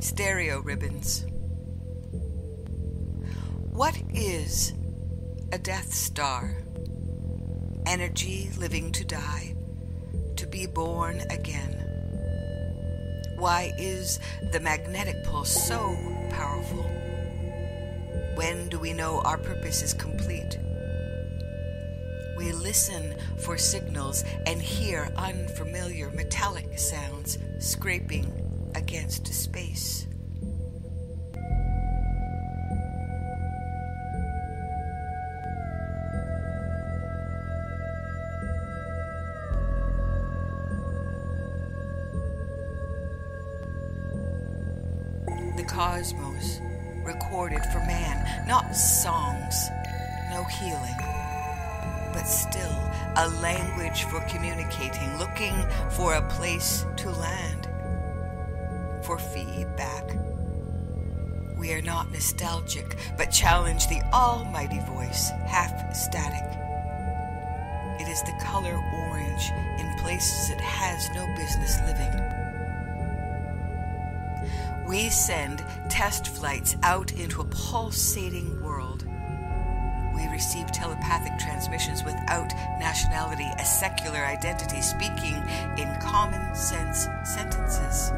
stereo ribbons. What is a Death Star? Energy living to die, to be born again. Why is the magnetic pulse so powerful? When do we know our purpose is complete? We listen for signals and hear unfamiliar metallic sounds scraping against space. The cosmos recorded for man, not songs, no healing, but still a language for communicating, looking for a place to land, for feedback. We are not nostalgic, but challenge the almighty voice, half static. It is the color orange in places it has no business living. We send test flights out into a pulsating world. We receive telepathic transmissions without nationality, a secular identity, speaking in common sense sentences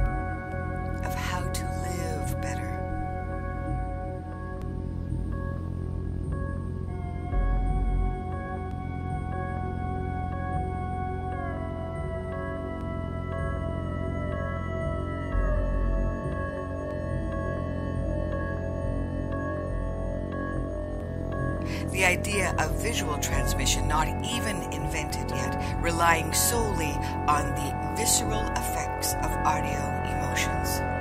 of how to live better. The idea of visual transmission not even invented yet, relying solely on the visceral effects of audio emotions.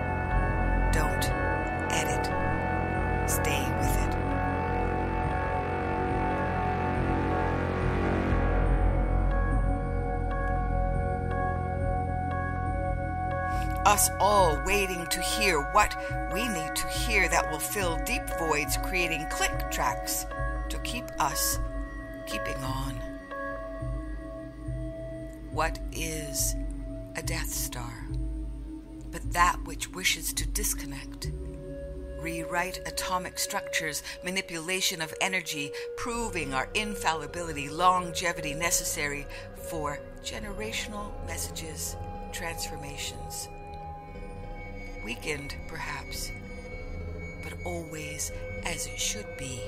Us all waiting to hear what we need to hear that will fill deep voids, creating click tracks to keep us keeping on. What is a Death Star? But that which wishes to disconnect, rewrite atomic structures, manipulation of energy, proving our infallibility, longevity necessary for generational messages, transformations. Weakened, perhaps, but always as it should be.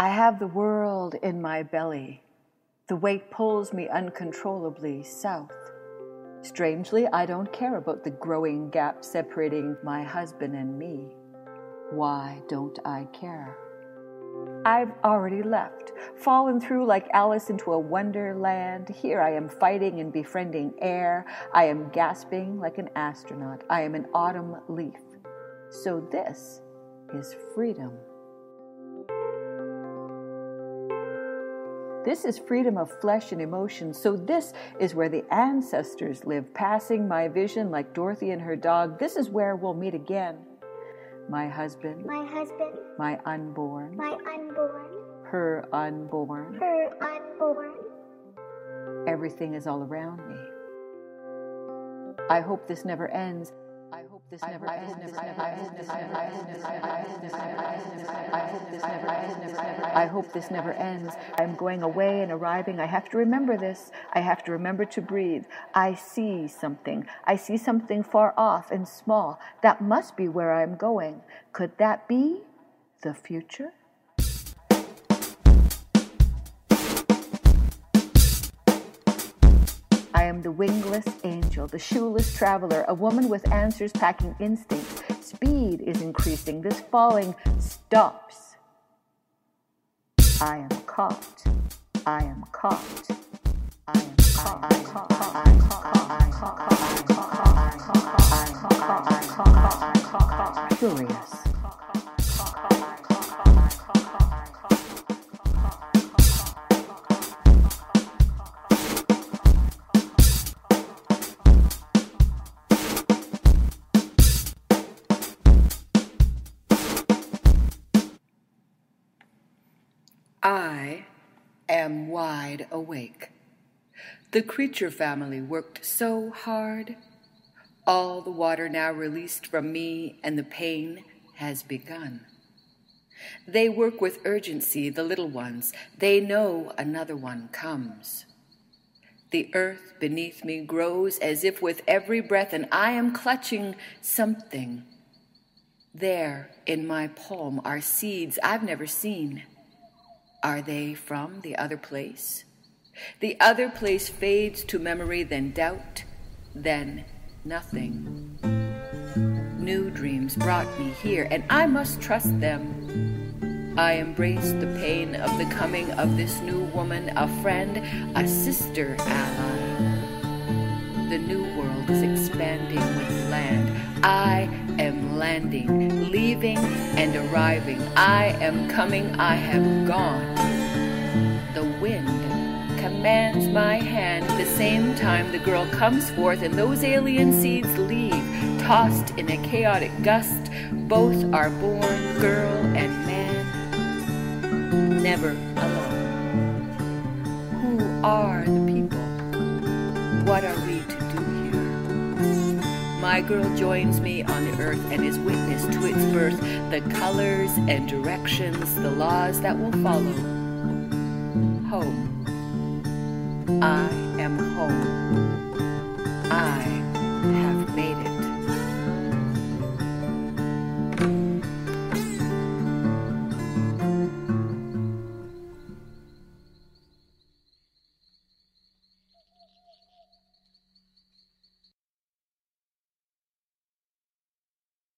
I have the world in my belly. The weight pulls me uncontrollably south. Strangely, I don't care about the growing gap separating my husband and me. Why don't I care? I've already left, fallen through like Alice into a wonderland. Here I am fighting and befriending air. I am gasping like an astronaut. I am an autumn leaf. So this is freedom. This is freedom of flesh and emotion. So, this is where the ancestors live, passing my vision like Dorothy and her dog. This is where we'll meet again. My husband, my husband, my unborn, my unborn, her unborn, her unborn. Everything is all around me. I hope this never ends. I hope this never ends. I hope this never ends. I'm going away and arriving. I have to remember this. I have to remember to breathe. I see something. I see something far off and small. That must be where I'm going. Could that be the future? I the wingless angel, the shoeless traveler, a woman with answers packing instincts. Speed is increasing. This falling stops. I am caught. I am caught. I am caught. I am caught. I am caught. I am caught. I am caught. I am caught. I am caught. I am caught. I am caught. Curious. The creature family worked so hard. All the water now released from me, and the pain has begun. They work with urgency, the little ones. They know another one comes. The earth beneath me grows as if with every breath, and I am clutching something. There in my palm are seeds I've never seen. Are they from the other place? The other place fades to memory, then doubt, then nothing. New dreams brought me here, and I must trust them. I embrace the pain of the coming of this new woman, a friend, a sister ally. The new world is expanding with land. I am landing, leaving and arriving. I am coming, I have gone. The wind commands my hand at the same time the girl comes forth and those alien seeds leave, tossed in a chaotic gust. Both are born, girl and man, never alone. Who are the people? What are we to do here? My girl joins me on the earth and is witness to its birth, the colors and directions, the laws that will follow. Home. I am home. I have made it.